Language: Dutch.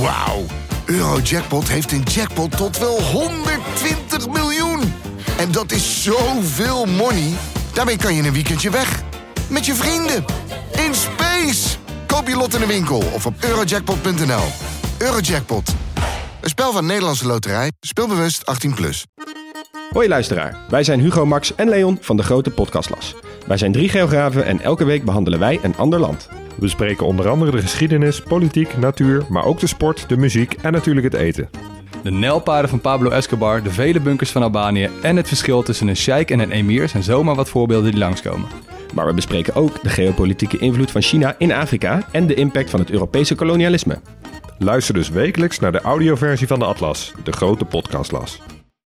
Wauw. Eurojackpot heeft een jackpot tot wel 120 miljoen. En dat is zoveel money. Daarmee kan je een weekendje weg. Met je vrienden. In space. Koop je lot in de winkel of op eurojackpot.nl. Eurojackpot. Een spel van Nederlandse Loterij. Speelbewust 18+. Plus. Hoi luisteraar, wij zijn Hugo, Max en Leon van de Grote Podcastlas. Wij zijn drie geografen en elke week behandelen wij een ander land. We bespreken onder andere de geschiedenis, politiek, natuur, maar ook de sport, de muziek en natuurlijk het eten. De nijlpaarden van Pablo Escobar, de vele bunkers van Albanië en het verschil tussen een sheik en een emir zijn zomaar wat voorbeelden die langskomen. Maar we bespreken ook de geopolitieke invloed van China in Afrika en de impact van het Europese kolonialisme. Luister dus wekelijks naar de audioversie van de Atlas, de grote podcastlas.